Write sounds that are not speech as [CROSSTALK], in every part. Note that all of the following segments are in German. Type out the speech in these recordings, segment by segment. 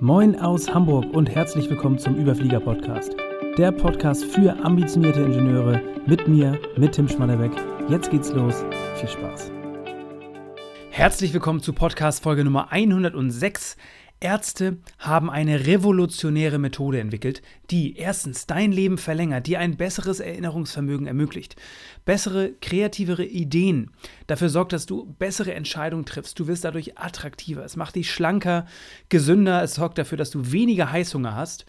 Moin aus Hamburg und herzlich willkommen zum Überflieger Podcast. Der Podcast für ambitionierte Ingenieure mit mir, mit Tim Schmannerbeck. Jetzt geht's los. Viel Spaß. Herzlich willkommen zu Podcast Folge Nummer 106. Ärzte haben eine revolutionäre Methode entwickelt, die erstens dein Leben verlängert, dir ein besseres Erinnerungsvermögen ermöglicht, bessere, kreativere Ideen, dafür sorgt, dass du bessere Entscheidungen triffst, du wirst dadurch attraktiver, es macht dich schlanker, gesünder, es sorgt dafür, dass du weniger Heißhunger hast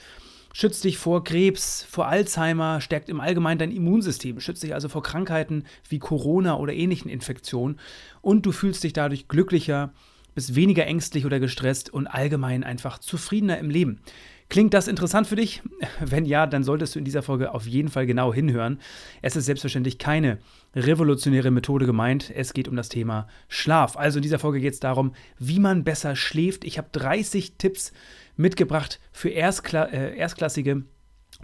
schützt dich vor Krebs, vor Alzheimer, stärkt im Allgemeinen dein Immunsystem, schützt dich also vor Krankheiten wie Corona oder ähnlichen Infektionen. Und du fühlst dich dadurch glücklicher, bist weniger ängstlich oder gestresst und allgemein einfach zufriedener im Leben. Klingt das interessant für dich? [LAUGHS] Wenn ja, dann solltest du in dieser Folge auf jeden Fall genau hinhören. Es ist selbstverständlich keine revolutionäre Methode gemeint. Es geht um das Thema Schlaf. Also in dieser Folge geht es darum, wie man besser schläft. Ich habe 30 Tipps mitgebracht für Erstkla äh, erstklassige,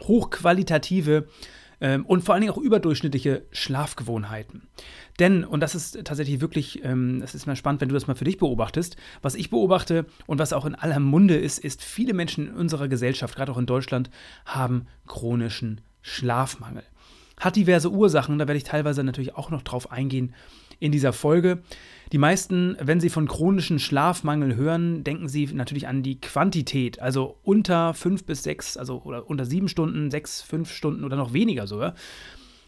hochqualitative ähm, und vor allen Dingen auch überdurchschnittliche Schlafgewohnheiten. Denn, und das ist tatsächlich wirklich, ähm, das ist mal spannend, wenn du das mal für dich beobachtest, was ich beobachte und was auch in aller Munde ist, ist, viele Menschen in unserer Gesellschaft, gerade auch in Deutschland, haben chronischen Schlafmangel. Hat diverse Ursachen, da werde ich teilweise natürlich auch noch drauf eingehen in dieser Folge. Die meisten, wenn sie von chronischen Schlafmangel hören, denken sie natürlich an die Quantität, also unter fünf bis sechs, also oder unter sieben Stunden, sechs, fünf Stunden oder noch weniger sogar.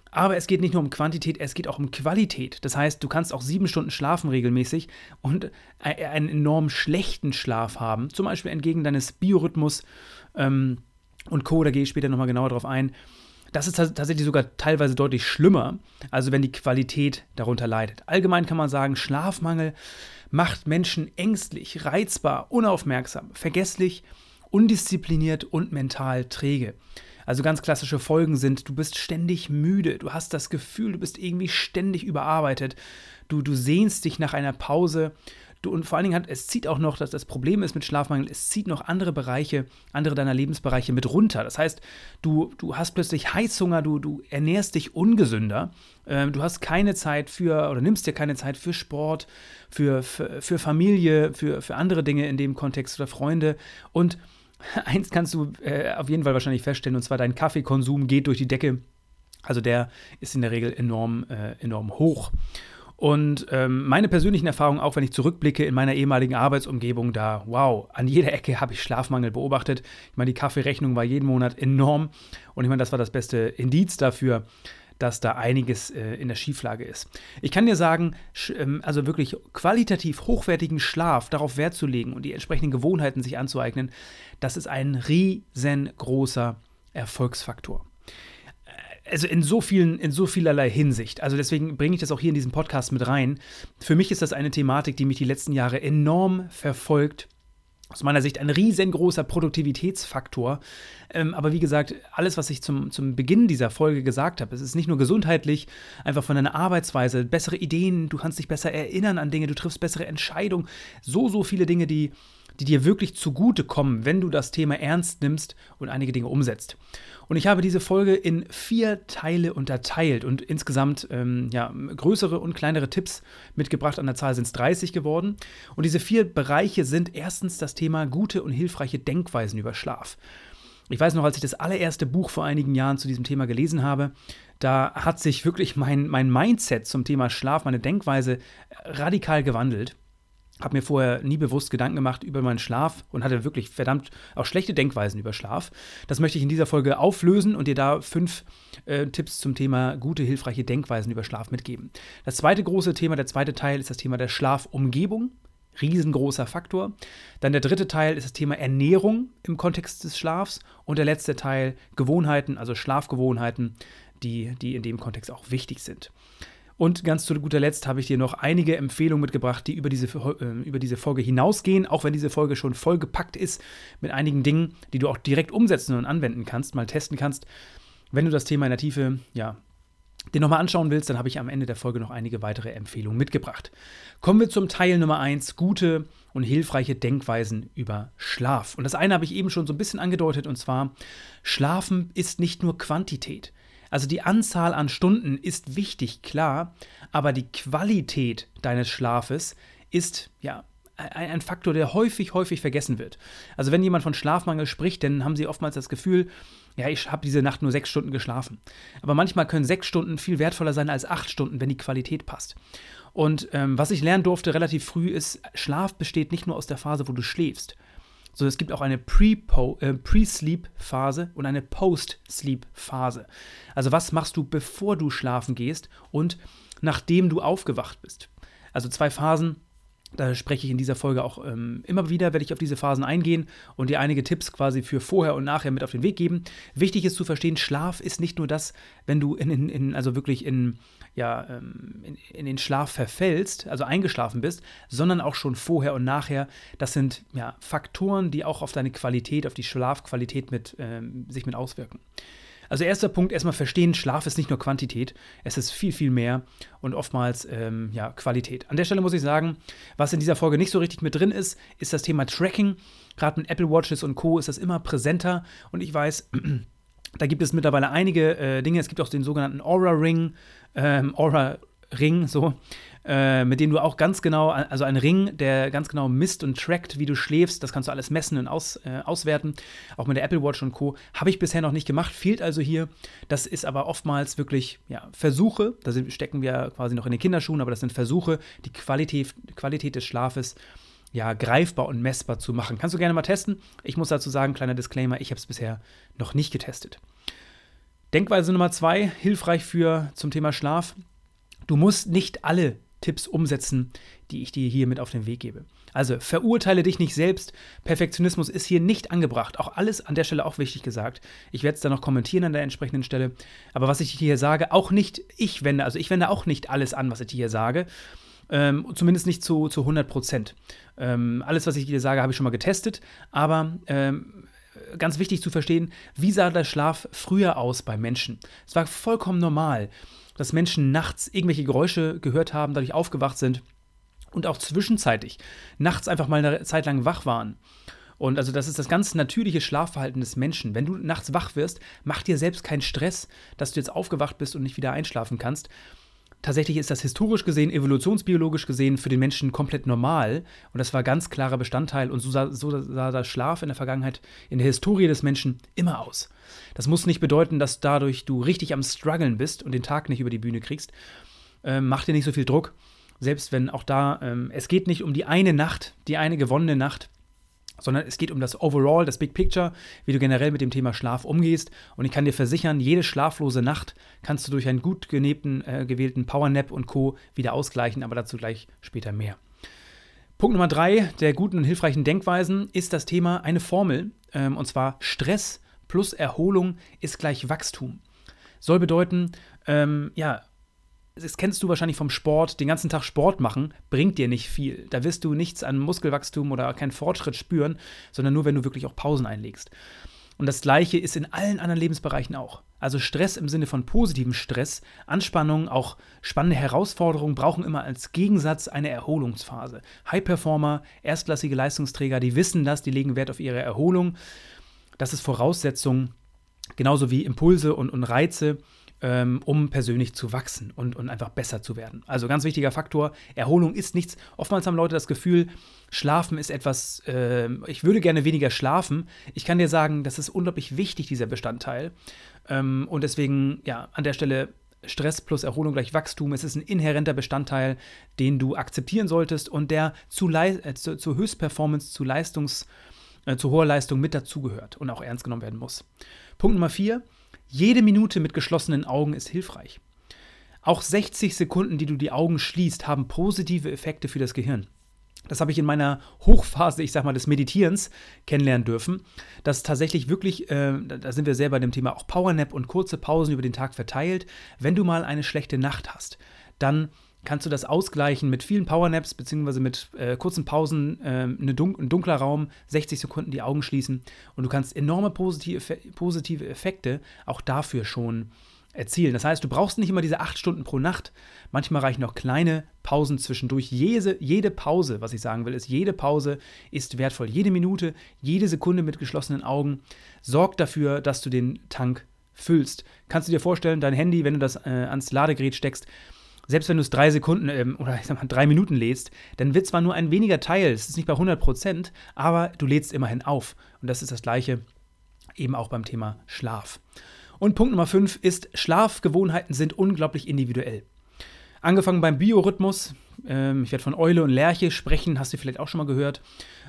Aber es geht nicht nur um Quantität, es geht auch um Qualität. Das heißt, du kannst auch sieben Stunden schlafen regelmäßig und einen enorm schlechten Schlaf haben, zum Beispiel entgegen deines Biorhythmus ähm, und Co. Da gehe ich später nochmal genauer drauf ein. Das ist tatsächlich sogar teilweise deutlich schlimmer, also wenn die Qualität darunter leidet. Allgemein kann man sagen, Schlafmangel macht Menschen ängstlich, reizbar, unaufmerksam, vergesslich, undiszipliniert und mental träge. Also ganz klassische Folgen sind, du bist ständig müde, du hast das Gefühl, du bist irgendwie ständig überarbeitet, du, du sehnst dich nach einer Pause, Du, und vor allen Dingen hat, es zieht auch noch, dass das Problem ist mit Schlafmangel, es zieht noch andere Bereiche, andere deiner Lebensbereiche mit runter. Das heißt, du, du hast plötzlich Heißhunger, du, du ernährst dich ungesünder, ähm, du hast keine Zeit für oder nimmst dir keine Zeit für Sport, für, für, für Familie, für, für andere Dinge in dem Kontext oder Freunde. Und [LAUGHS] eins kannst du äh, auf jeden Fall wahrscheinlich feststellen, und zwar dein Kaffeekonsum geht durch die Decke. Also der ist in der Regel enorm, äh, enorm hoch. Und ähm, meine persönlichen Erfahrungen, auch wenn ich zurückblicke in meiner ehemaligen Arbeitsumgebung, da, wow, an jeder Ecke habe ich Schlafmangel beobachtet. Ich meine, die Kaffeerechnung war jeden Monat enorm. Und ich meine, das war das beste Indiz dafür, dass da einiges äh, in der Schieflage ist. Ich kann dir sagen, ähm, also wirklich qualitativ hochwertigen Schlaf darauf Wert zu legen und die entsprechenden Gewohnheiten sich anzueignen, das ist ein riesengroßer Erfolgsfaktor also in so vielen, in so vielerlei Hinsicht. Also deswegen bringe ich das auch hier in diesen Podcast mit rein. Für mich ist das eine Thematik, die mich die letzten Jahre enorm verfolgt. Aus meiner Sicht ein riesengroßer Produktivitätsfaktor. Ähm, aber wie gesagt, alles, was ich zum, zum Beginn dieser Folge gesagt habe, es ist nicht nur gesundheitlich, einfach von deiner Arbeitsweise, bessere Ideen, du kannst dich besser erinnern an Dinge, du triffst bessere Entscheidungen. So, so viele Dinge, die, die dir wirklich zugutekommen, wenn du das Thema ernst nimmst und einige Dinge umsetzt. Und ich habe diese Folge in vier Teile unterteilt und insgesamt ähm, ja, größere und kleinere Tipps mitgebracht. An der Zahl sind es 30 geworden. Und diese vier Bereiche sind erstens das Thema gute und hilfreiche Denkweisen über Schlaf. Ich weiß noch, als ich das allererste Buch vor einigen Jahren zu diesem Thema gelesen habe, da hat sich wirklich mein, mein Mindset zum Thema Schlaf, meine Denkweise radikal gewandelt habe mir vorher nie bewusst Gedanken gemacht über meinen Schlaf und hatte wirklich verdammt auch schlechte Denkweisen über Schlaf. Das möchte ich in dieser Folge auflösen und dir da fünf äh, Tipps zum Thema gute, hilfreiche Denkweisen über Schlaf mitgeben. Das zweite große Thema, der zweite Teil ist das Thema der Schlafumgebung. Riesengroßer Faktor. Dann der dritte Teil ist das Thema Ernährung im Kontext des Schlafs. Und der letzte Teil Gewohnheiten, also Schlafgewohnheiten, die, die in dem Kontext auch wichtig sind. Und ganz zu guter Letzt habe ich dir noch einige Empfehlungen mitgebracht, die über diese, äh, über diese Folge hinausgehen, auch wenn diese Folge schon vollgepackt ist mit einigen Dingen, die du auch direkt umsetzen und anwenden kannst, mal testen kannst. Wenn du das Thema in der Tiefe, ja, den nochmal anschauen willst, dann habe ich am Ende der Folge noch einige weitere Empfehlungen mitgebracht. Kommen wir zum Teil Nummer 1, gute und hilfreiche Denkweisen über Schlaf. Und das eine habe ich eben schon so ein bisschen angedeutet, und zwar, Schlafen ist nicht nur Quantität. Also die Anzahl an Stunden ist wichtig, klar, aber die Qualität deines Schlafes ist ja ein, Faktor, der häufig, häufig vergessen wird. Also wenn jemand von Schlafmangel spricht, dann haben sie oftmals das Gefühl, ja, ich habe diese Nacht nur sechs Stunden geschlafen. Aber manchmal können sechs Stunden viel wertvoller sein als acht Stunden, wenn die Qualität passt. Und ähm, was ich lernen durfte relativ früh ist, Schlaf besteht nicht nur aus der Phase, wo du schläfst, sondern es gibt auch eine äh, Pre-Sleep-Phase äh, und eine Post-Sleep-Phase. Also was machst du, bevor du schlafen gehst und nachdem du aufgewacht bist? Also zwei Phasen, da spreche ich in dieser Folge auch ähm, immer wieder, werde ich auf diese Phasen eingehen und dir einige Tipps quasi für vorher und nachher mit auf den Weg geben. Wichtig ist zu verstehen, Schlaf ist nicht nur das, wenn du in, in, also wirklich in, ja, ähm, in, in, den Schlaf verfällst, also eingeschlafen bist, sondern auch schon vorher und nachher. Das sind ja, Faktoren, die auch auf deine Qualität, auf die Schlafqualität mit, ähm, sich mit auswirken. Also erster Punkt, erstmal verstehen, Schlaf ist nicht nur Quantität, es ist viel, viel mehr und oftmals ähm, ja, Qualität. An der Stelle muss ich sagen, was in dieser Folge nicht so richtig mit drin ist, ist das Thema Tracking. Gerade mit Apple Watches und Co. ist das immer präsenter und ich weiß, [CLEARS THROAT] da gibt es mittlerweile einige äh, Dinge. Es gibt auch den sogenannten Aura Ring, ähm, Aura Ring, so, äh, mit dem du auch ganz genau, also ein Ring, der ganz genau misst und trackt, wie du schläfst. Das kannst du alles messen und aus, äh, auswerten. Auch mit der Apple Watch und Co. Habe ich bisher noch nicht gemacht, fehlt also hier. Das ist aber oftmals wirklich ja, Versuche. Da sind, stecken wir quasi noch in den Kinderschuhen, aber das sind Versuche, die Qualität, Qualität des Schlafes ja, greifbar und messbar zu machen. Kannst du gerne mal testen. Ich muss dazu sagen, kleiner Disclaimer, ich habe es bisher noch nicht getestet. Denkweise Nummer zwei, hilfreich für zum Thema Schlaf. Du musst nicht alle Tipps umsetzen, die ich dir hier mit auf den Weg gebe. Also verurteile dich nicht selbst. Perfektionismus ist hier nicht angebracht. Auch alles an der Stelle auch wichtig gesagt. Ich werde es dann noch kommentieren an der entsprechenden Stelle. Aber was ich dir hier sage, auch nicht ich wende, also ich wende auch nicht alles an, was ich dir hier sage. Ähm, zumindest nicht zu, zu 100 Prozent. Ähm, alles, was ich dir sage, habe ich schon mal getestet. Aber ähm, ganz wichtig zu verstehen, wie sah der Schlaf früher aus bei Menschen? Es war vollkommen normal dass Menschen nachts irgendwelche Geräusche gehört haben, dadurch aufgewacht sind und auch zwischenzeitlich nachts einfach mal eine Zeit lang wach waren. Und also das ist das ganz natürliche Schlafverhalten des Menschen. Wenn du nachts wach wirst, mach dir selbst keinen Stress, dass du jetzt aufgewacht bist und nicht wieder einschlafen kannst, Tatsächlich ist das historisch gesehen, evolutionsbiologisch gesehen für den Menschen komplett normal und das war ganz klarer Bestandteil und so sah, so sah der Schlaf in der Vergangenheit, in der Historie des Menschen immer aus. Das muss nicht bedeuten, dass dadurch du richtig am struggeln bist und den Tag nicht über die Bühne kriegst. Ähm, mach dir nicht so viel Druck, selbst wenn auch da, ähm, es geht nicht um die eine Nacht, die eine gewonnene Nacht, sondern es geht um das Overall, das Big Picture, wie du generell mit dem Thema Schlaf umgehst. Und ich kann dir versichern, jede schlaflose Nacht kannst du durch einen gut genebten, äh, gewählten Powernap und Co. wieder ausgleichen, aber dazu gleich später mehr. Punkt Nummer drei der guten und hilfreichen Denkweisen ist das Thema eine Formel, ähm, und zwar Stress plus Erholung ist gleich Wachstum. Soll bedeuten, ähm, ja, das kennst du wahrscheinlich vom Sport, den ganzen Tag Sport machen, bringt dir nicht viel. Da wirst du nichts an Muskelwachstum oder keinen Fortschritt spüren, sondern nur, wenn du wirklich auch Pausen einlegst. Und das Gleiche ist in allen anderen Lebensbereichen auch. Also Stress im Sinne von positivem Stress, Anspannung, auch spannende Herausforderungen brauchen immer als Gegensatz eine Erholungsphase. High-Performer, erstklassige Leistungsträger, die wissen das, die legen Wert auf ihre Erholung. Das ist Voraussetzung, genauso wie Impulse und, und Reize ähm, um persönlich zu wachsen und, und einfach besser zu werden. Also ganz wichtiger Faktor, Erholung ist nichts. Oftmals haben Leute das Gefühl, Schlafen ist etwas, äh, ich würde gerne weniger schlafen. Ich kann dir sagen, das ist unglaublich wichtig, dieser Bestandteil. Ähm, und deswegen, ja, an der Stelle Stress plus Erholung gleich Wachstum. Es ist ein inhärenter Bestandteil, den du akzeptieren solltest und der zu, äh, zu, zu Höchstperformance, zu Leistungs, äh, zu hoher Leistung mit dazugehört und auch ernst genommen werden muss. Punkt Nummer vier, jede Minute mit geschlossenen Augen ist hilfreich. Auch 60 Sekunden, die du die Augen schließt, haben positive Effekte für das Gehirn. Das habe ich in meiner Hochphase, ich sag mal, des Meditierens kennenlernen dürfen. Dass tatsächlich wirklich, äh, da sind wir sehr bei dem Thema auch Powernap und kurze Pausen über den Tag verteilt. Wenn du mal eine schlechte Nacht hast, dann kannst du das ausgleichen mit vielen Powernaps beziehungsweise mit äh, kurzen Pausen, äh, eine dun ein dunkler Raum, 60 Sekunden die Augen schließen und du kannst enorme positive, positive Effekte auch dafür schon erzielen. Das heißt, du brauchst nicht immer diese acht Stunden pro Nacht. Manchmal reichen auch kleine Pausen zwischendurch. Jede, jede Pause, was ich sagen will, ist, jede Pause ist wertvoll. Jede Minute, jede Sekunde mit geschlossenen Augen sorgt dafür, dass du den Tank füllst. Kannst du dir vorstellen, dein Handy, wenn du das äh, ans Ladegerät steckst, selbst wenn du es drei Sekunden ähm, oder ich sag mal drei Minuten lädst, dann wird zwar nur ein weniger Teil, es ist nicht bei 100 Prozent, aber du lädst immerhin auf. Und das ist das Gleiche eben auch beim Thema Schlaf. Und Punkt Nummer 5 ist, Schlafgewohnheiten sind unglaublich individuell. Angefangen beim Biorhythmus, ähm, ich werde von Eule und Lerche sprechen, hast du vielleicht auch schon mal gehört,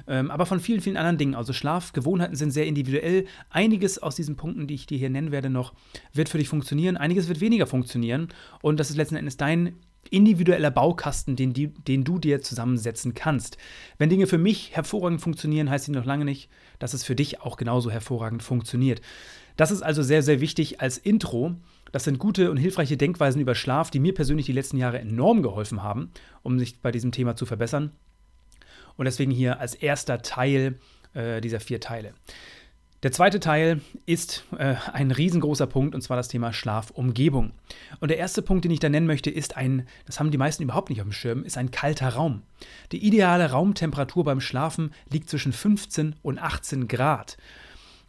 ähm, aber von vielen, vielen anderen Dingen. Also Schlafgewohnheiten sind sehr individuell. Einiges aus diesen Punkten, die ich dir hier nennen werde, noch wird für dich funktionieren, einiges wird weniger funktionieren und das ist letzten Endes dein individueller Baukasten, den, die, den du dir zusammensetzen kannst. Wenn Dinge für mich hervorragend funktionieren, heißt sie noch lange nicht, dass es für dich auch genauso hervorragend funktioniert. Das ist also sehr, sehr wichtig als Intro. Das sind gute und hilfreiche Denkweisen über Schlaf, die mir persönlich die letzten Jahre enorm geholfen haben, um sich bei diesem Thema zu verbessern. Und deswegen hier als erster Teil äh, dieser vier Teile. Der zweite Teil ist äh, ein riesengroßer Punkt und zwar das Thema Schlafumgebung. Und der erste Punkt, den ich da nennen möchte, ist ein, das haben die meisten überhaupt nicht auf dem Schirm, ist ein kalter Raum. Die ideale Raumtemperatur beim Schlafen liegt zwischen 15 und 18 Grad.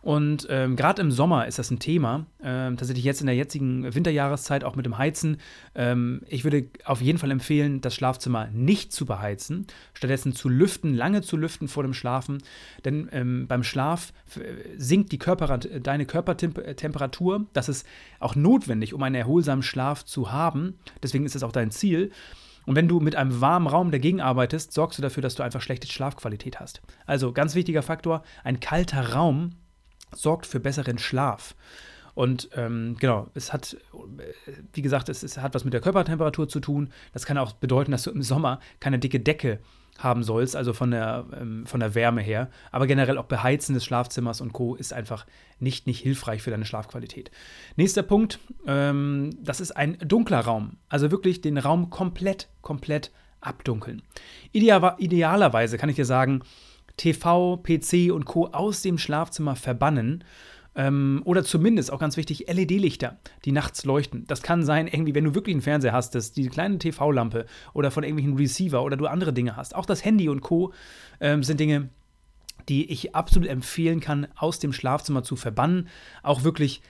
Und ähm, gerade im Sommer ist das ein Thema. Ähm, tatsächlich jetzt in der jetzigen Winterjahreszeit auch mit dem Heizen. Ähm, ich würde auf jeden Fall empfehlen, das Schlafzimmer nicht zu beheizen, stattdessen zu lüften, lange zu lüften vor dem Schlafen. Denn ähm, beim Schlaf äh, sinkt die Körper, deine Körpertemperatur. Das ist auch notwendig, um einen erholsamen Schlaf zu haben. Deswegen ist es auch dein Ziel. Und wenn du mit einem warmen Raum dagegen arbeitest, sorgst du dafür, dass du einfach schlechte Schlafqualität hast. Also ganz wichtiger Faktor, ein kalter Raum sorgt für besseren Schlaf. Und ähm, genau, es hat, wie gesagt, es, es, hat was mit der Körpertemperatur zu tun. Das kann auch bedeuten, dass du im Sommer keine dicke Decke haben sollst, also von der, ähm, von der Wärme her. Aber generell auch Beheizen des Schlafzimmers und Co. ist einfach nicht, nicht hilfreich für deine Schlafqualität. Nächster Punkt, ähm, das ist ein dunkler Raum. Also wirklich den Raum komplett, komplett abdunkeln. Ideal, idealerweise kann ich dir sagen, TV, PC und Co. aus dem Schlafzimmer verbannen. Ähm, oder zumindest, auch ganz wichtig, LED-Lichter, die nachts leuchten. Das kann sein, irgendwie, wenn du wirklich einen Fernseher hast, dass die kleine TV-Lampe oder von irgendwelchen Receiver oder du andere Dinge hast. Auch das Handy und Co. Ähm, sind Dinge, die ich absolut empfehlen kann, aus dem Schlafzimmer zu verbannen. Auch wirklich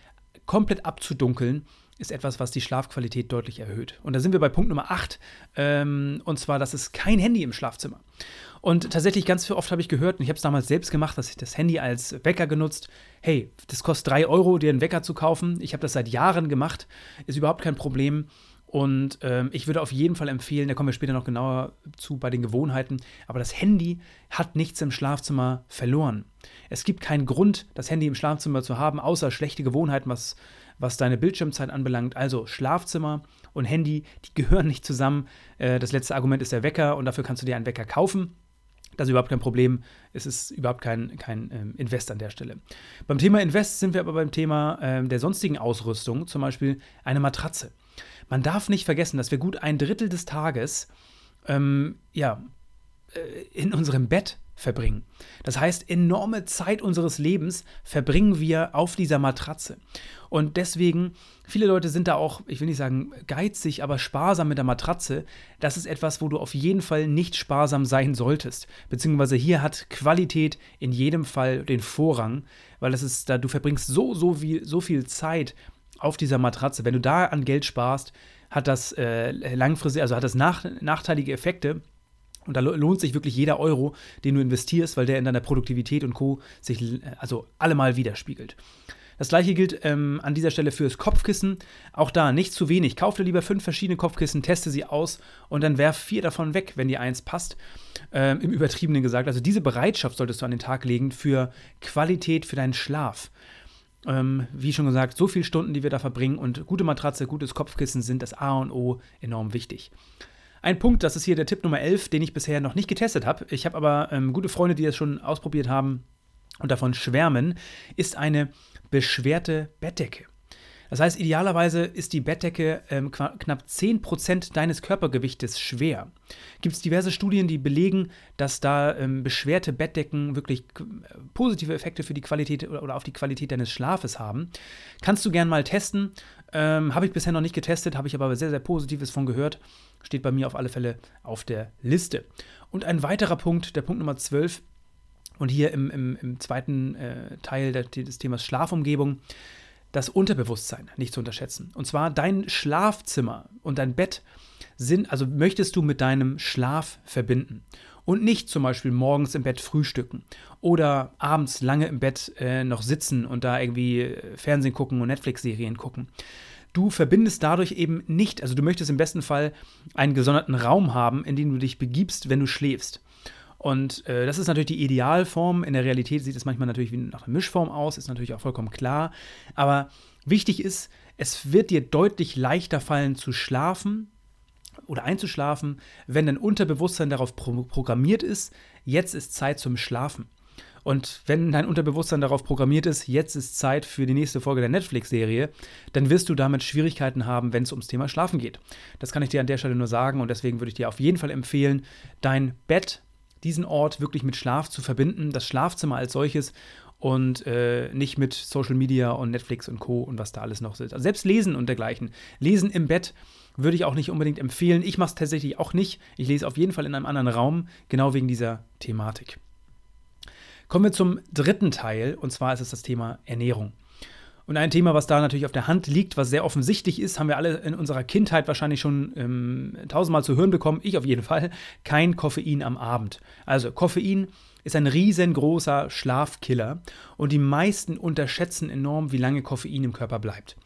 komplett abzudunkeln ist etwas, was die Schlafqualität deutlich erhöht. Und da sind wir bei Punkt Nummer 8, ähm, und zwar, das ist kein Handy im Schlafzimmer. Und tatsächlich ganz oft habe ich gehört, und ich habe es damals selbst gemacht, dass ich das Handy als Wecker genutzt. Hey, das kostet 3 Euro, dir einen Wecker zu kaufen. Ich habe das seit Jahren gemacht, ist überhaupt kein Problem. Und ähm, ich würde auf jeden Fall empfehlen, da kommen wir später noch genauer zu bei den Gewohnheiten, aber das Handy hat nichts im Schlafzimmer verloren. Es gibt keinen Grund, das Handy im Schlafzimmer zu haben, außer schlechte Gewohnheiten, was, was deine Bildschirmzeit anbelangt. Also Schlafzimmer und Handy, die gehören nicht zusammen. Äh, das letzte Argument ist der Wecker und dafür kannst du dir einen Wecker kaufen. Das ist überhaupt kein Problem. Es ist überhaupt kein, kein ähm, Invest an der Stelle. Beim Thema Invest sind wir aber beim Thema ähm, der sonstigen Ausrüstung, zum Beispiel eine Matratze. Man darf nicht vergessen, dass wir gut ein Drittel des Tages ähm, ja, äh, in unserem Bett verbringen. Das heißt, enorme Zeit unseres Lebens verbringen wir auf dieser Matratze. Und deswegen, viele Leute sind da auch, ich will nicht sagen geizig, aber sparsam mit der Matratze. Das ist etwas, wo du auf jeden Fall nicht sparsam sein solltest. Beziehungsweise hier hat Qualität in jedem Fall den Vorrang, weil es ist da, du verbringst so, so viel, so viel Zeit auf dieser Matratze. Wenn du da an Geld sparst, hat das äh, langfristig, also hat das nach, nachteilige Effekte und da lohnt sich wirklich jeder Euro, den du investierst, weil der in deiner Produktivität und Co. sich also allemal widerspiegelt. Das gleiche gilt ähm, an dieser Stelle fürs Kopfkissen. Auch da nicht zu wenig. Kauf dir lieber fünf verschiedene Kopfkissen, teste sie aus und dann werf vier davon weg, wenn dir eins passt. Ähm, Im Übertriebenen gesagt. Also diese Bereitschaft solltest du an den Tag legen für Qualität, für deinen Schlaf. Ähm, wie schon gesagt, so viele Stunden, die wir da verbringen und gute Matratze, gutes Kopfkissen sind das A und O enorm wichtig. Ein Punkt, das ist hier der Tipp Nummer 11, den ich bisher noch nicht getestet habe. Ich habe aber ähm, gute Freunde, die das schon ausprobiert haben und davon schwärmen, ist eine beschwerte Bettdecke. Das heißt, idealerweise ist die Bettdecke ähm, knapp 10% deines Körpergewichtes schwer. Gibt es diverse Studien, die belegen, dass da ähm, beschwerte Bettdecken wirklich positive Effekte für die Qualität oder auf die Qualität deines Schlafes haben. Kannst du gern mal testen. Ähm, habe ich bisher noch nicht getestet, habe ich aber sehr, sehr Positives von gehört. Steht bei mir auf alle Fälle auf der Liste. Und ein weiterer Punkt, der Punkt Nummer 12, und hier im, im, im zweiten äh, Teil der, des Themas Schlafumgebung, das Unterbewusstsein nicht zu unterschätzen. Und zwar dein Schlafzimmer und dein Bett sind, also möchtest du mit deinem Schlaf verbinden und nicht zum Beispiel morgens im Bett frühstücken oder abends lange im Bett äh, noch sitzen und da irgendwie äh, Fernsehen gucken und Netflix-Serien gucken. Du verbindest dadurch eben nicht, also du möchtest im besten Fall einen gesonderten Raum haben, in den du dich begibst, wenn du schläfst. Und äh, das ist natürlich die Idealform. In der Realität sieht es manchmal natürlich wie nach einer Mischform aus, ist natürlich auch vollkommen klar. Aber wichtig ist, es wird dir deutlich leichter fallen zu schlafen oder einzuschlafen, wenn dein Unterbewusstsein darauf pro programmiert ist, jetzt ist Zeit zum Schlafen. Und wenn dein Unterbewusstsein darauf programmiert ist, jetzt ist Zeit für die nächste Folge der Netflix-Serie, dann wirst du damit Schwierigkeiten haben, wenn es ums Thema Schlafen geht. Das kann ich dir an der Stelle nur sagen und deswegen würde ich dir auf jeden Fall empfehlen, dein Bett diesen Ort wirklich mit Schlaf zu verbinden, das Schlafzimmer als solches und äh, nicht mit Social Media und Netflix und Co. und was da alles noch ist. Also selbst Lesen und dergleichen. Lesen im Bett würde ich auch nicht unbedingt empfehlen. Ich mache es tatsächlich auch nicht. Ich lese auf jeden Fall in einem anderen Raum, genau wegen dieser Thematik. Kommen wir zum dritten Teil und zwar ist es das Thema Ernährung. Und ein Thema, was da natürlich auf der Hand liegt, was sehr offensichtlich ist, haben wir alle in unserer Kindheit wahrscheinlich schon ähm, tausendmal zu hören bekommen, ich auf jeden Fall, kein Koffein am Abend. Also Koffein ist ein riesengroßer Schlafkiller und die meisten unterschätzen enorm, wie lange Koffein im Körper bleibt.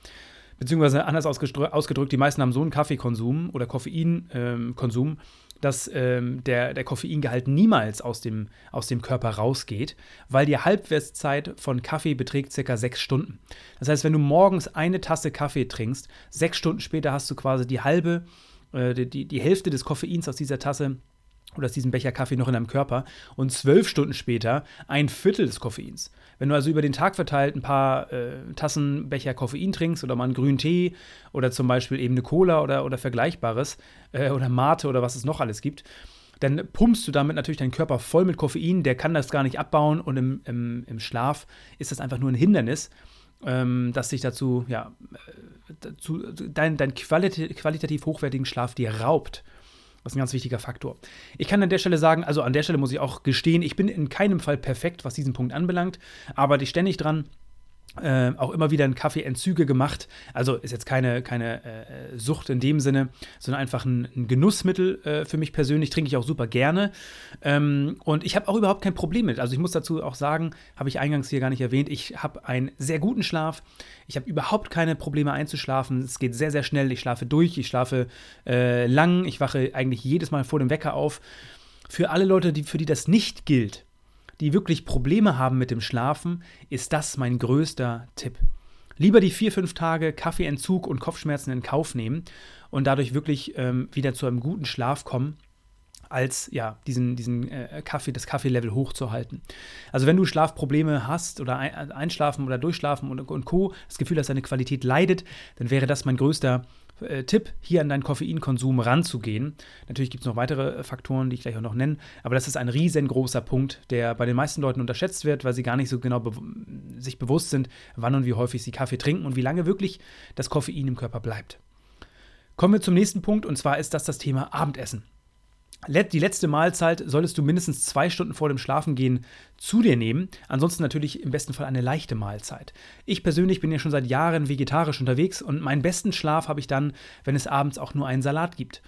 Beziehungsweise anders ausgedrückt, die meisten haben so einen Kaffeekonsum oder Koffeinkonsum, ähm, dass ähm, der, der Koffeingehalt niemals aus dem, aus dem Körper rausgeht, weil die Halbwertszeit von Kaffee beträgt circa sechs Stunden. Das heißt, wenn du morgens eine Tasse Kaffee trinkst, sechs Stunden später hast du quasi die halbe, äh, die, die Hälfte des Koffeins aus dieser Tasse oder aus diesem Becher Kaffee noch in deinem Körper und zwölf Stunden später ein Viertel des Koffeins. Wenn du also über den Tag verteilt ein paar äh, Tassen Becher Koffein trinkst oder mal einen grünen Tee oder zum Beispiel eben eine Cola oder, oder Vergleichbares äh, oder Mate oder was es noch alles gibt, dann pumpst du damit natürlich deinen Körper voll mit Koffein, der kann das gar nicht abbauen und im, im, im Schlaf ist das einfach nur ein Hindernis, ähm, das sich dazu, ja, äh, dazu, dein, dein qualitativ hochwertigen Schlaf dir raubt. Das ist ein ganz wichtiger Faktor. Ich kann an der Stelle sagen, also an der Stelle muss ich auch gestehen, ich bin in keinem Fall perfekt, was diesen Punkt anbelangt, arbeite ich ständig dran. Äh, auch immer wieder ein Kaffeeentzüge gemacht. Also ist jetzt keine, keine äh, Sucht in dem Sinne, sondern einfach ein, ein Genussmittel äh, für mich persönlich. Trinke ich auch super gerne. Ähm, und ich habe auch überhaupt kein Problem mit. Also ich muss dazu auch sagen, habe ich eingangs hier gar nicht erwähnt, ich habe einen sehr guten Schlaf. Ich habe überhaupt keine Probleme einzuschlafen. Es geht sehr, sehr schnell. Ich schlafe durch, ich schlafe äh, lang. Ich wache eigentlich jedes Mal vor dem Wecker auf. Für alle Leute, die, für die das nicht gilt, die wirklich Probleme haben mit dem Schlafen, ist das mein größter Tipp. Lieber die vier, fünf Tage Kaffeeentzug und Kopfschmerzen in Kauf nehmen und dadurch wirklich ähm, wieder zu einem guten Schlaf kommen, als ja, diesen, diesen äh, Kaffee, das Kaffeelevel hochzuhalten. Also wenn du Schlafprobleme hast oder ein, Einschlafen oder Durchschlafen und, und Co., das Gefühl, dass deine Qualität leidet, dann wäre das mein größter äh, Tipp, hier an deinen Koffeinkonsum ranzugehen. Natürlich gibt es noch weitere äh, Faktoren, die ich gleich auch noch nenne, aber das ist ein riesengroßer Punkt, der bei den meisten Leuten unterschätzt wird, weil sie gar nicht so genau be sich bewusst sind, wann und wie häufig sie Kaffee trinken und wie lange wirklich das Koffein im Körper bleibt. Kommen wir zum nächsten Punkt und zwar ist das das Thema Abendessen. Die letzte Mahlzeit solltest du mindestens zwei Stunden vor dem Schlafengehen zu dir nehmen. Ansonsten natürlich im besten Fall eine leichte Mahlzeit. Ich persönlich bin ja schon seit Jahren vegetarisch unterwegs und meinen besten Schlaf habe ich dann, wenn es abends auch nur einen Salat gibt.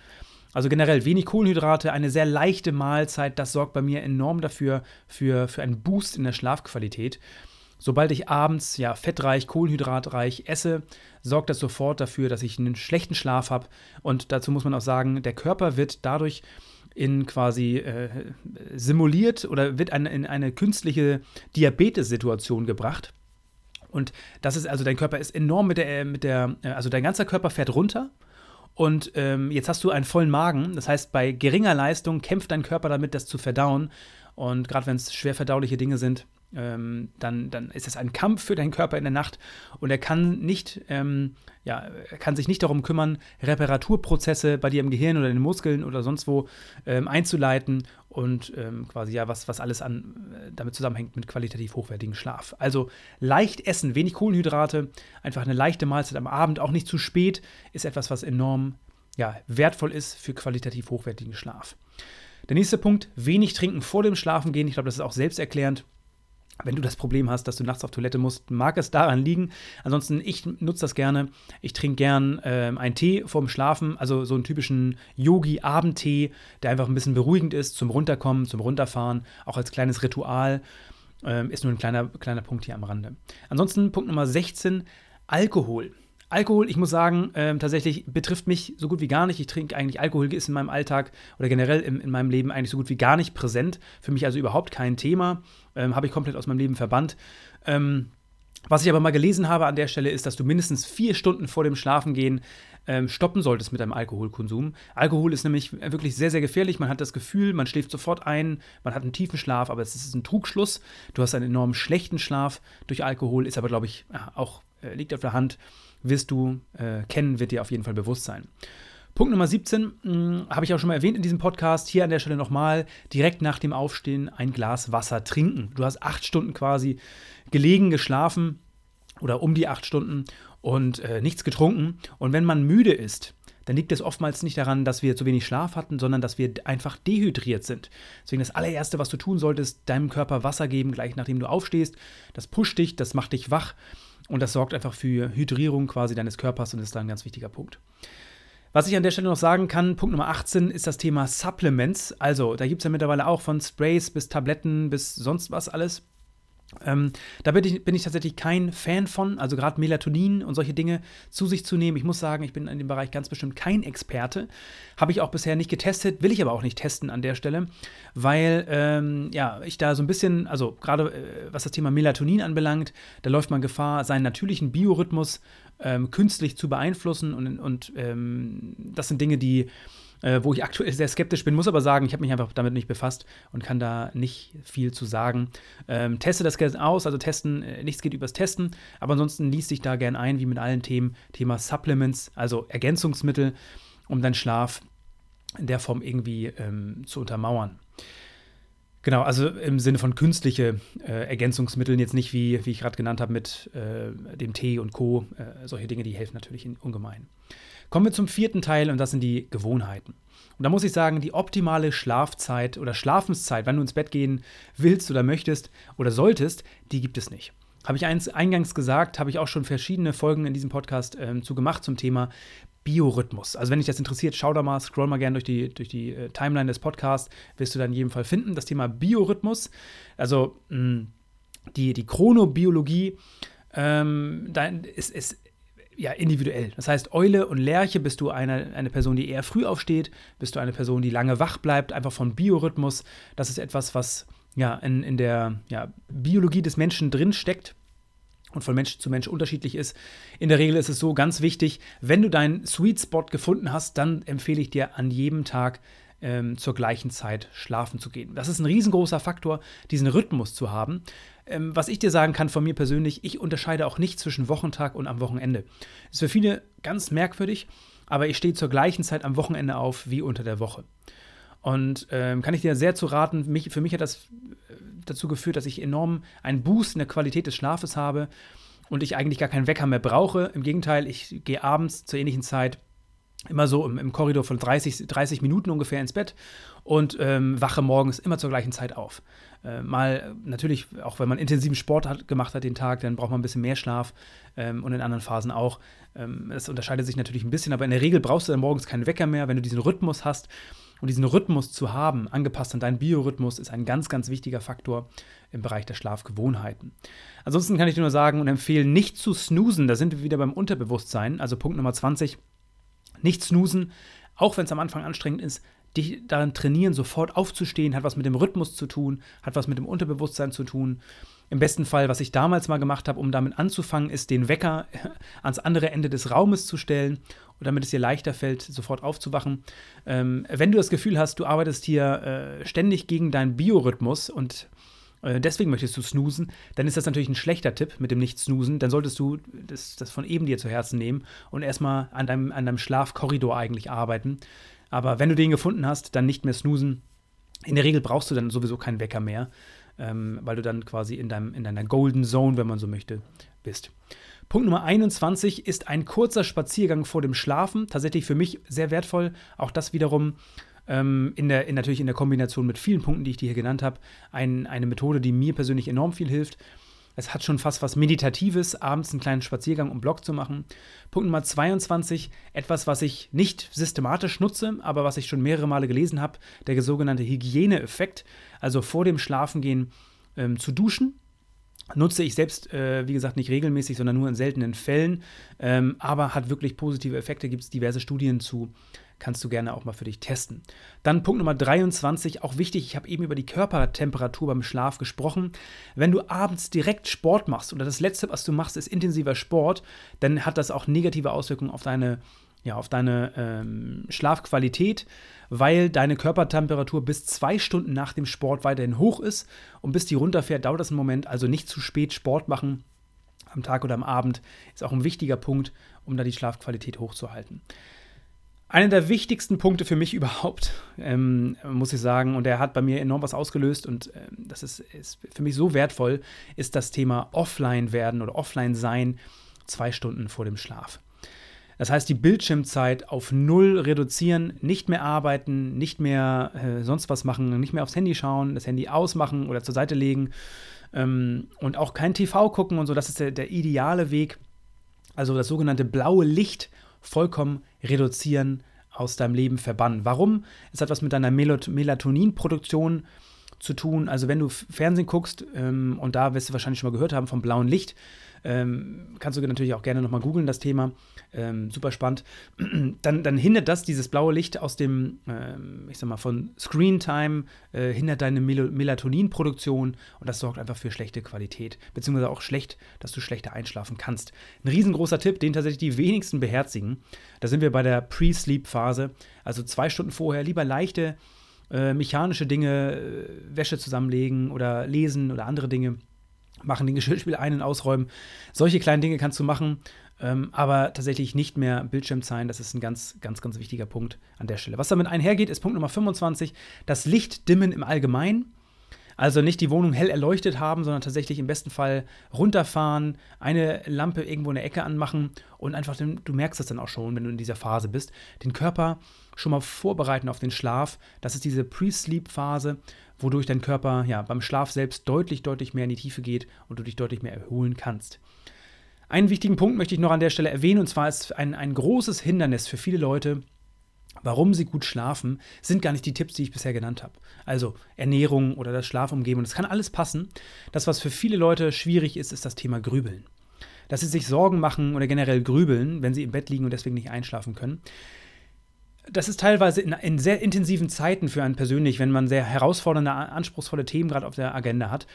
Also generell wenig Kohlenhydrate, eine sehr leichte Mahlzeit, das sorgt bei mir enorm dafür, für, für einen Boost in der Schlafqualität. Sobald ich abends ja fettreich, kohlenhydratreich esse, sorgt das sofort dafür, dass ich einen schlechten Schlaf habe. Und dazu muss man auch sagen, der Körper wird dadurch in quasi äh, simuliert oder wird eine, in eine künstliche Diabetes-Situation gebracht. Und das ist also, dein Körper ist enorm mit der, mit der, äh, also dein ganzer Körper fährt runter. Und ähm, jetzt hast du einen vollen Magen. Das heißt, bei geringer Leistung kämpft dein Körper damit, das zu verdauen. Und gerade wenn es schwer verdauliche Dinge sind, ähm, dann, dann ist es ein Kampf für deinen Körper in der Nacht und er kann nicht, ähm, ja, er kann sich nicht darum kümmern, Reparaturprozesse bei dir im Gehirn oder in den Muskeln oder sonst wo ähm, einzuleiten und ähm, quasi ja, was, was alles an, äh, damit zusammenhängt mit qualitativ hochwertigem Schlaf. Also leicht essen, wenig Kohlenhydrate, einfach eine leichte Mahlzeit am Abend, auch nicht zu spät, ist etwas, was enorm ja, wertvoll ist für qualitativ hochwertigen Schlaf. Der nächste Punkt, wenig trinken vor dem Schlafengehen. Ich glaube, das ist auch selbsterklärend. Wenn du das Problem hast, dass du nachts auf Toilette musst, mag es daran liegen. Ansonsten, ich nutze das gerne. Ich trinke gern äh, einen Tee vorm Schlafen, also so einen typischen Yogi-Abendtee, der einfach ein bisschen beruhigend ist zum Runterkommen, zum Runterfahren, auch als kleines Ritual. Ähm, ist nur ein kleiner, kleiner Punkt hier am Rande. Ansonsten Punkt Nummer 16, Alkohol. Alkohol, ich muss sagen, ähm, tatsächlich betrifft mich so gut wie gar nicht. Ich trinke eigentlich Alkohol, ist in meinem Alltag oder generell in, in meinem Leben eigentlich so gut wie gar nicht präsent. Für mich also überhaupt kein Thema. Ähm, habe ich komplett aus meinem Leben verbannt. Ähm, was ich aber mal gelesen habe an der Stelle ist, dass du mindestens vier Stunden vor dem Schlafengehen ähm, stoppen solltest mit deinem Alkoholkonsum. Alkohol ist nämlich wirklich sehr, sehr gefährlich. Man hat das Gefühl, man schläft sofort ein, man hat einen tiefen Schlaf, aber es ist ein Trugschluss. Du hast einen enorm schlechten Schlaf durch Alkohol, ist aber, glaube ich, auch äh, liegt auf der Hand wirst du äh, kennen, wird dir auf jeden Fall bewusst sein. Punkt Nummer 17 habe ich auch schon mal erwähnt in diesem Podcast. Hier an der Stelle nochmal: direkt nach dem Aufstehen ein Glas Wasser trinken. Du hast acht Stunden quasi gelegen, geschlafen oder um die acht Stunden und äh, nichts getrunken. Und wenn man müde ist, dann liegt es oftmals nicht daran, dass wir zu wenig Schlaf hatten, sondern dass wir einfach dehydriert sind. Deswegen das allererste, was du tun solltest, deinem Körper Wasser geben, gleich nachdem du aufstehst. Das pusht dich, das macht dich wach und das sorgt einfach für Hydrierung quasi deines Körpers und ist da ein ganz wichtiger Punkt. Was ich an der Stelle noch sagen kann, Punkt Nummer 18 ist das Thema Supplements. Also, da gibt es ja mittlerweile auch von Sprays bis Tabletten bis sonst was alles. Ähm, da bin ich, bin ich, tatsächlich kein Fan von, also gerade Melatonin und solche Dinge zu sich zu nehmen. Ich muss sagen, ich bin in dem Bereich ganz bestimmt kein Experte. Habe ich auch bisher nicht getestet, will ich aber auch nicht testen an der Stelle, weil ähm, ja, ich da so ein bisschen, also gerade äh, was das Thema Melatonin anbelangt, da läuft man Gefahr, seinen natürlichen Biorhythmus ähm, künstlich zu beeinflussen und, und ähm, das sind Dinge, die äh, wo ich aktuell sehr skeptisch bin, muss aber sagen, ich habe mich einfach damit nicht befasst und kann da nicht viel zu sagen. Ähm, teste das gerne aus, also testen, äh, nichts geht übers Testen, aber ansonsten liest sich da gern ein, wie mit allen Themen, Thema Supplements, also Ergänzungsmittel, um deinen Schlaf in der Form irgendwie ähm, zu untermauern. Genau, also im Sinne von künstliche äh, Ergänzungsmitteln, jetzt nicht wie, wie ich gerade genannt habe, mit äh, dem Tee und Co. Äh, solche Dinge, die helfen natürlich in, ungemein. Kommen wir zum vierten Teil und das sind die Gewohnheiten. Und da muss ich sagen, die optimale Schlafzeit oder Schlafenszeit, wenn du ins Bett gehen willst oder möchtest oder solltest, die gibt es nicht. Habe ich eingangs gesagt, habe ich auch schon verschiedene Folgen in diesem Podcast ähm, zu gemacht zum Thema Biorhythmus. Also wenn dich das interessiert, schau da mal, scroll mal gerne durch die, durch die äh, Timeline des Podcasts, wirst du dann in jedem Fall finden. Das Thema Biorhythmus, also mh, hm, die, die Chronobiologie, ähm, da ist, ist ja, individuell. Das heißt, Eule und Lerche bist du eine, eine Person, die eher früh aufsteht, bist du eine Person, die lange wach bleibt, einfach von Biorhythmus. Das ist etwas, was ja in, in der ja, Biologie des Menschen drin steckt und von Mensch zu Mensch unterschiedlich ist. In der Regel ist es so ganz wichtig, wenn du deinen Sweet Spot gefunden hast, dann empfehle ich dir an jedem Tag ähm, zur gleichen Zeit schlafen zu gehen. Das ist ein riesengroßer Faktor, diesen Rhythmus zu haben. Ähm, was ich dir sagen kann von mir persönlich, ich unterscheide auch nicht zwischen Wochentag und am Wochenende. Ist für viele ganz merkwürdig, aber ich stehe zur gleichen Zeit am Wochenende auf wie unter der Woche. Und ähm, kann ich dir sehr zu raten, mich, für mich hat das äh, dazu geführt, dass ich enorm einen Boost in der Qualität des Schlafes habe und ich eigentlich gar keinen Wecker mehr brauche. Im Gegenteil, ich gehe abends zur ähnlichen Zeit immer so im, im Korridor von 30, 30 Minuten ungefähr ins Bett und ähm, wache morgens immer zur gleichen Zeit auf. Äh, mal natürlich, auch wenn man intensiven Sport hat, gemacht hat den Tag, dann braucht man ein bisschen mehr Schlaf ähm, und in anderen Phasen auch. Ähm, das unterscheidet sich natürlich ein bisschen, aber in der Regel brauchst du dann morgens keinen Wecker mehr, wenn du diesen Rhythmus hast. Und diesen Rhythmus zu haben, angepasst an deinen Biorhythmus, ist ein ganz, ganz wichtiger Faktor im Bereich der Schlafgewohnheiten. Ansonsten kann ich dir nur sagen und empfehlen, nicht zu snoosen. Da sind wir wieder beim Unterbewusstsein. Also Punkt Nummer 20, nicht snoosen, auch wenn es am Anfang anstrengend ist, dich daran trainieren, sofort aufzustehen, hat was mit dem Rhythmus zu tun, hat was mit dem Unterbewusstsein zu tun. Im besten Fall, was ich damals mal gemacht habe, um damit anzufangen, ist, den Wecker [LAUGHS] ans andere Ende des Raumes zu stellen, damit es dir leichter fällt, sofort aufzuwachen. Ähm, wenn du das Gefühl hast, du arbeitest hier äh, ständig gegen deinen Biorhythmus und äh, deswegen möchtest du snoosen, dann ist das natürlich ein schlechter Tipp mit dem Nicht-Snoosen. Dann solltest du das, das von eben dir zu Herzen nehmen und erstmal an deinem, an deinem Schlafkorridor eigentlich arbeiten. Aber wenn du den gefunden hast, dann nicht mehr snoosen. In der Regel brauchst du dann sowieso keinen Wecker mehr, ähm, weil du dann quasi in, deinem, in deiner Golden Zone, wenn man so möchte, bist. Punkt Nummer 21 ist ein kurzer Spaziergang vor dem Schlafen. Tatsächlich für mich sehr wertvoll. Auch das wiederum ähm, in der, in, natürlich in der Kombination mit vielen Punkten, die ich dir hier genannt habe, ein, eine Methode, die mir persönlich enorm viel hilft. Es hat schon fast was Meditatives, abends einen kleinen Spaziergang um Block zu machen. Punkt Nummer 22, etwas, was ich nicht systematisch nutze, aber was ich schon mehrere Male gelesen habe, der sogenannte Hygieneeffekt, also vor dem Schlafengehen ähm, zu duschen. Nutze ich selbst, äh, wie gesagt, nicht regelmäßig, sondern nur in seltenen Fällen, ähm, aber hat wirklich positive Effekte, gibt es diverse Studien zu kannst du gerne auch mal für dich testen. Dann Punkt Nummer 23, auch wichtig, ich habe eben über die Körpertemperatur beim Schlaf gesprochen. Wenn du abends direkt Sport machst oder das Letzte, was du machst, ist intensiver Sport, dann hat das auch negative Auswirkungen auf deine, ja, auf deine ähm, Schlafqualität, weil deine Körpertemperatur bis zwei Stunden nach dem Sport weiterhin hoch ist und bis die runterfährt, dauert das einen Moment, also nicht zu spät Sport machen am Tag oder am Abend ist auch ein wichtiger Punkt, um da die Schlafqualität hochzuhalten. Einer der wichtigsten Punkte für mich [LAUGHS] überhaupt, ähm, muss ich sagen, und der hat bei mir enorm was ausgelöst und ähm, das ist, ist, für mich so wertvoll, ist das Thema Offline werden oder Offline sein zwei Stunden vor dem Schlaf. Das heißt, die Bildschirmzeit auf null reduzieren, nicht mehr arbeiten, nicht mehr äh, sonst was machen, nicht mehr aufs Handy schauen, das Handy ausmachen oder zur Seite legen ähm, und auch kein TV gucken und so. Das ist der, der ideale Weg. Also das sogenannte blaue Licht vollkommen reduzieren, aus deinem Leben verbannen. Warum? Es hat was mit deiner Melatoninproduktion zu tun. Also wenn du Fernsehen guckst, ähm, und da wirst du wahrscheinlich schon mal gehört haben vom blauen Licht, ähm, kannst du natürlich auch gerne nochmal googeln, das Thema. Ähm, super spannend. [CLEARS THROAT] Dann, dann, hindert das, dieses blaue Licht aus dem, ähm, ich sag mal, von Screen Time, äh, hindert deine Mel Melatoninproduktion und das sorgt einfach für schlechte Qualität, beziehungsweise auch schlecht, dass du schlechter einschlafen kannst. Ein riesengroßer Tipp, den tatsächlich die wenigsten beherzigen. Da sind wir bei der Pre-Sleep-Phase, also zwei Stunden vorher, lieber leichte äh, mechanische Dinge, äh, Wäsche zusammenlegen oder lesen oder andere Dinge machen, den Geschirrspüler ein- und ausräumen. Solche kleinen Dinge kannst du machen, ähm, aber tatsächlich nicht mehr Bildschirmzeit. Das ist ein ganz, ganz, ganz wichtiger Punkt an der Stelle. Was damit einhergeht, ist Punkt Nummer 25, das Licht dimmen im Allgemeinen. Also nicht die Wohnung hell erleuchtet haben, sondern tatsächlich im besten Fall runterfahren, eine Lampe irgendwo in der Ecke anmachen und einfach, den, du merkst das dann auch schon, wenn du in dieser Phase bist, den Körper schon mal vorbereiten auf den Schlaf. Das ist diese Pre-Sleep-Phase, wodurch dein Körper ja beim Schlaf selbst deutlich, deutlich mehr in die Tiefe geht und du dich deutlich mehr erholen kannst. Einen wichtigen Punkt möchte ich noch an der Stelle erwähnen, und zwar ist ein, ein großes Hindernis für viele Leute, warum sie gut schlafen, sind gar nicht die Tipps, die ich bisher genannt habe. Also Ernährung oder das Schlafumgeben, das kann alles passen. Das, was für viele Leute schwierig ist, ist das Thema Grübeln. Dass sie sich Sorgen machen oder generell grübeln, wenn sie im Bett liegen und deswegen nicht einschlafen können das ist teilweise in, in, sehr intensiven Zeiten für einen persönlich, wenn man sehr herausfordernde, anspruchsvolle Themen gerade auf der Agenda hat,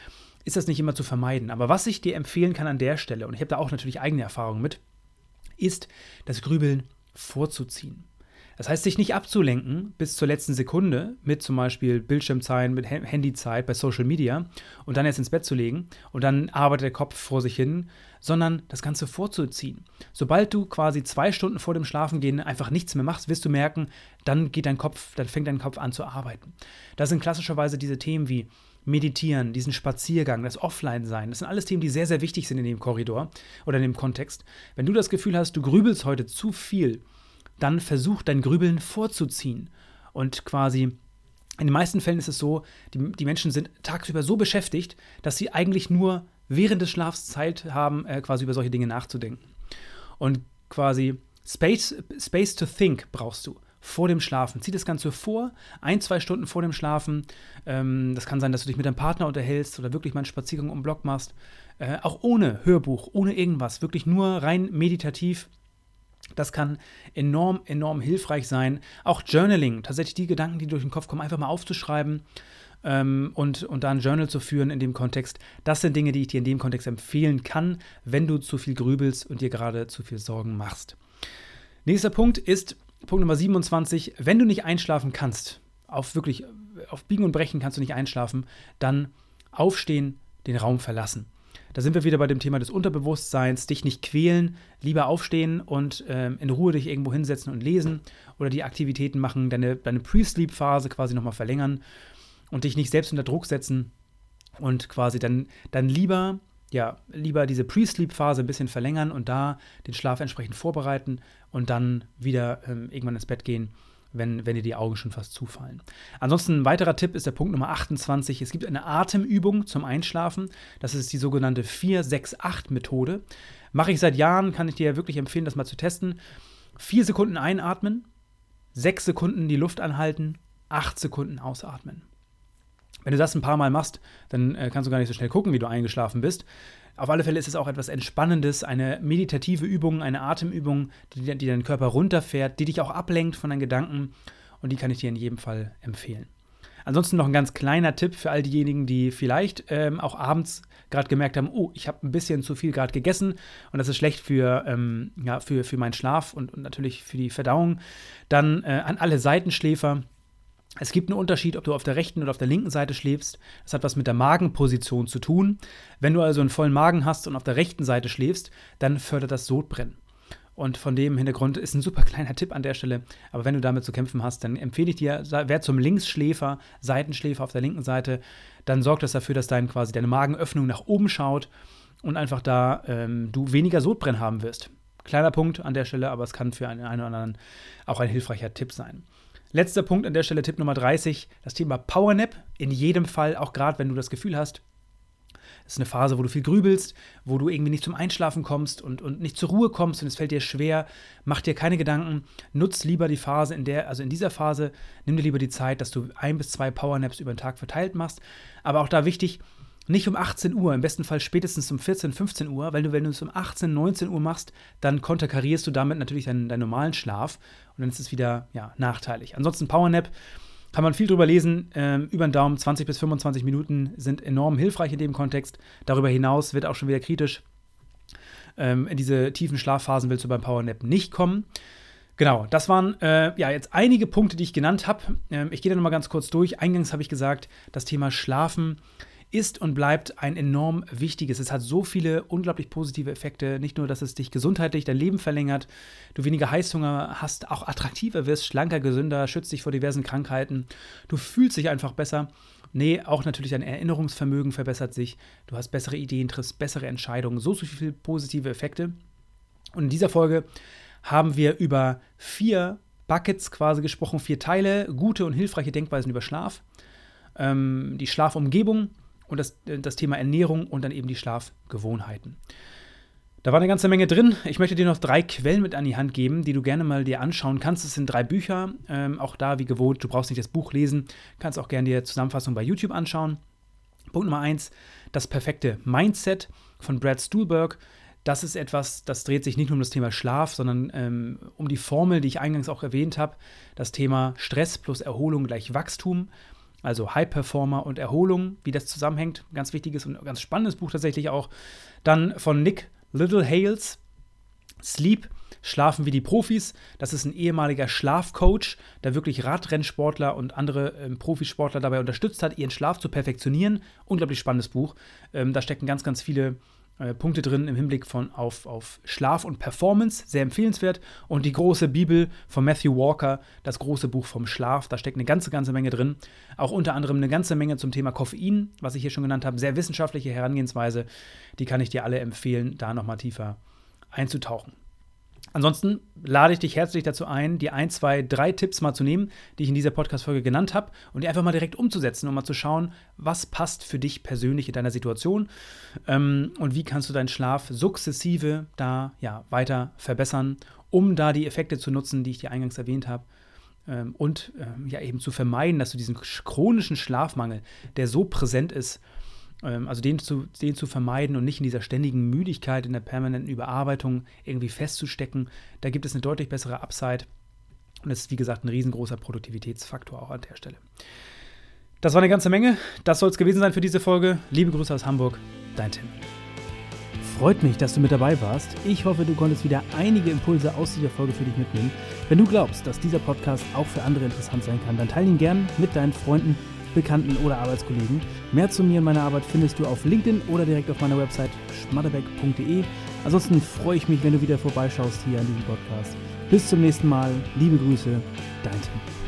ist das nicht immer zu vermeiden. Aber was ich dir empfehlen kann an der Stelle, und ich habe da auch natürlich eigene Erfahrungen mit, ist das Grübeln vorzuziehen. Das heißt, sich nicht abzulenken bis zur letzten Sekunde mit zum Beispiel Bildschirmzeit, mit Handyzeit bei Social Media und dann erst ins Bett zu legen und dann arbeitet der Kopf vor sich hin, sondern das Ganze vorzuziehen. Sobald du quasi zwei Stunden vor dem Schlafengehen einfach nichts mehr machst, wirst du merken, dann geht dein Kopf, dann fängt dein Kopf an zu arbeiten. Das sind klassischerweise diese Themen wie Meditieren, diesen Spaziergang, das Offline-Sein, das sind alles Themen, die sehr, sehr wichtig sind in dem Korridor oder in dem Kontext. Wenn du das Gefühl hast, du grübelst heute zu viel, dann versuch dein Grübeln vorzuziehen und quasi in den meisten Fällen ist es so, die, die Menschen sind tagsüber so beschäftigt, dass sie eigentlich nur während des Schlafs Zeit haben, äh, quasi über solche Dinge nachzudenken. Und quasi Space, Space to Think brauchst du vor dem Schlafen. Zieh das Ganze vor, ein, zwei Stunden vor dem Schlafen. Ähm, das kann sein, dass du dich mit deinem Partner unterhältst oder wirklich mal einen Spaziergang um Block machst. Äh, auch ohne Hörbuch, ohne irgendwas, wirklich nur rein meditativ das kann enorm, enorm hilfreich sein. Auch Journaling, tatsächlich die Gedanken, die durch den Kopf kommen, einfach mal aufzuschreiben ähm, und, und da ein Journal zu führen in dem Kontext. Das sind Dinge, die ich dir in dem Kontext empfehlen kann, wenn du zu viel grübelst und dir gerade zu viel Sorgen machst. Nächster Punkt ist Punkt Nummer 27. Wenn du nicht einschlafen kannst, auf wirklich, auf Biegen und Brechen kannst du nicht einschlafen, dann aufstehen, den Raum verlassen. Da sind wir wieder bei dem Thema des Unterbewusstseins, dich nicht quälen, lieber aufstehen und ähm, in Ruhe dich irgendwo hinsetzen und lesen oder die Aktivitäten machen, deine, deine Pre-Sleep-Phase quasi nochmal verlängern und dich nicht selbst unter Druck setzen und quasi dann, dann lieber, ja, lieber diese Pre-Sleep-Phase ein bisschen verlängern und da den Schlaf entsprechend vorbereiten und dann wieder ähm, irgendwann ins Bett gehen wenn, wenn dir die Augen schon fast zufallen. Ansonsten ein weiterer Tipp ist der Punkt Nummer 28. Es gibt eine Atemübung zum Einschlafen. Das ist die sogenannte 468-Methode. Mache ich seit Jahren, kann ich dir wirklich empfehlen, das mal zu testen. Vier Sekunden einatmen, sechs Sekunden die Luft anhalten, acht Sekunden ausatmen. Wenn du das ein paar Mal machst, dann äh, kannst du gar nicht so schnell gucken, wie du eingeschlafen bist. Auf alle Fälle ist es auch etwas Entspannendes, eine meditative Übung, eine Atemübung, die, die deinen Körper runterfährt, die dich auch ablenkt von deinen Gedanken und die kann ich dir in jedem Fall empfehlen. Ansonsten noch ein ganz kleiner Tipp für all diejenigen, die vielleicht ähm, auch abends gerade gemerkt haben, oh, ich habe ein bisschen zu viel gerade gegessen und das ist schlecht für, ähm, ja, für, für meinen Schlaf und, und natürlich für die Verdauung. Dann äh, an alle Seitenschläfer es gibt einen Unterschied, ob du auf der rechten oder auf der linken Seite schläfst. Das hat was mit der Magenposition zu tun. Wenn du also einen vollen Magen hast und auf der rechten Seite schläfst, dann fördert das Sodbrennen. Und von dem Hintergrund ist ein super [LAUGHS] kleiner Tipp an der Stelle. Aber wenn du damit zu kämpfen hast, dann empfehle ich dir, wer zum Linksschläfer, Seitenschläfer auf der linken Seite, dann sorgt das dafür, dass dein, quasi deine Magenöffnung nach oben schaut und einfach da ähm, du weniger Sodbrennen haben wirst. Kleiner Punkt an der Stelle, aber es kann für einen, einen oder anderen auch ein hilfreicher Tipp sein. Letzter Punkt an der Stelle, Tipp Nummer 30, das Thema Powernap. In jedem Fall, auch gerade wenn du das Gefühl hast, es ist eine Phase, wo du viel grübelst, wo du irgendwie nicht zum Einschlafen kommst und, und nicht zur Ruhe kommst und es fällt dir schwer, mach dir keine Gedanken, nutz lieber die Phase, in der, also in dieser Phase, nimm dir lieber die Zeit, dass du ein bis zwei Powernaps über den Tag verteilt machst. Aber auch da wichtig, nicht um 18 Uhr, im besten Fall spätestens um 14, 15 Uhr, weil du, wenn du es um 18, 19 Uhr machst, dann konterkarierst du damit natürlich deinen, deinen normalen Schlaf und dann ist es wieder ja, nachteilig. Ansonsten Powernap kann man viel drüber lesen. Ähm, über den Daumen 20 bis 25 Minuten sind enorm hilfreich in dem Kontext. Darüber hinaus wird auch schon wieder kritisch. Ähm, in diese tiefen Schlafphasen willst du beim Powernap nicht kommen. Genau, das waren äh, ja jetzt einige Punkte, die ich genannt habe. Ähm, ich gehe da nochmal ganz kurz durch. Eingangs habe ich gesagt, das Thema Schlafen ist und bleibt ein enorm wichtiges. Es hat so viele unglaublich positive Effekte. Nicht nur, dass es dich gesundheitlich dein Leben verlängert, du weniger Heißhunger hast, auch attraktiver wirst, schlanker, gesünder, schützt dich vor diversen Krankheiten. Du fühlst dich einfach besser. Nee, auch natürlich dein Erinnerungsvermögen verbessert sich. Du hast bessere Ideen, triffst bessere Entscheidungen. So, so viele positive Effekte. Und in dieser Folge haben wir über vier Buckets quasi gesprochen, vier Teile, gute und hilfreiche Denkweisen über Schlaf, ähm, die Schlafumgebung, und das, das Thema Ernährung und dann eben die Schlafgewohnheiten. Da war eine ganze Menge drin. Ich möchte dir noch drei Quellen mit an die Hand geben, die du gerne mal dir anschauen kannst. Es sind drei Bücher. Ähm, auch da, wie gewohnt, du brauchst nicht das Buch lesen. Kannst auch gerne die Zusammenfassung bei YouTube anschauen. Punkt Nummer eins: Das perfekte Mindset von Brad Stuhlberg. Das ist etwas, das dreht sich nicht nur um das Thema Schlaf, sondern ähm, um die Formel, die ich eingangs auch erwähnt habe. Das Thema Stress plus Erholung gleich Wachstum. Also High Performer und Erholung, wie das zusammenhängt. Ganz wichtiges und ganz spannendes Buch tatsächlich auch. Dann von Nick Little Hales, Sleep, Schlafen wie die Profis. Das ist ein ehemaliger Schlafcoach, der wirklich Radrennsportler und andere ähm, Profisportler dabei unterstützt hat, ihren Schlaf zu perfektionieren. Unglaublich spannendes Buch. Ähm, da stecken ganz, ganz viele äh, Punkte drin im Hinblick von, auf, auf Schlaf und Performance, sehr empfehlenswert. Und die große Bibel von Matthew Walker, das große Buch vom Schlaf, da steckt eine ganze, ganze Menge drin. Auch unter anderem eine ganze Menge zum Thema Koffein, was ich hier schon genannt habe. Sehr wissenschaftliche Herangehensweise, die kann ich dir alle empfehlen, da nochmal tiefer einzutauchen. Ansonsten lade ich dich herzlich dazu ein, die ein, zwei, drei Tipps mal zu nehmen, die ich in dieser Podcast-Folge genannt habe, und die einfach mal direkt umzusetzen, um mal zu schauen, was passt für dich persönlich in deiner Situation ähm, und wie kannst du deinen Schlaf sukzessive da ja, weiter verbessern, um da die Effekte zu nutzen, die ich dir eingangs erwähnt habe. Ähm, und ähm, ja, eben zu vermeiden, dass du diesen chronischen Schlafmangel, der so präsent ist, also den zu, den zu vermeiden und nicht in dieser ständigen Müdigkeit, in der permanenten Überarbeitung irgendwie festzustecken. Da gibt es eine deutlich bessere Upside. Und es ist, wie gesagt, ein riesengroßer Produktivitätsfaktor auch an der Stelle. Das war eine ganze Menge. Das soll es gewesen sein für diese Folge. Liebe Grüße aus Hamburg, dein Tim. Freut mich, dass du mit dabei warst. Ich hoffe, du konntest wieder einige Impulse aus dieser Folge für dich mitnehmen. Wenn du glaubst, dass dieser Podcast auch für andere interessant sein kann, dann teile ihn gern mit deinen Freunden Bekannten oder Arbeitskollegen. Mehr zu mir und meiner Arbeit findest du auf LinkedIn oder direkt auf meiner Website schmatterbeck.de. Ansonsten freue ich mich, wenn du wieder vorbeischaust hier an diesem Podcast. Bis zum nächsten Mal. Liebe Grüße, dein Tim.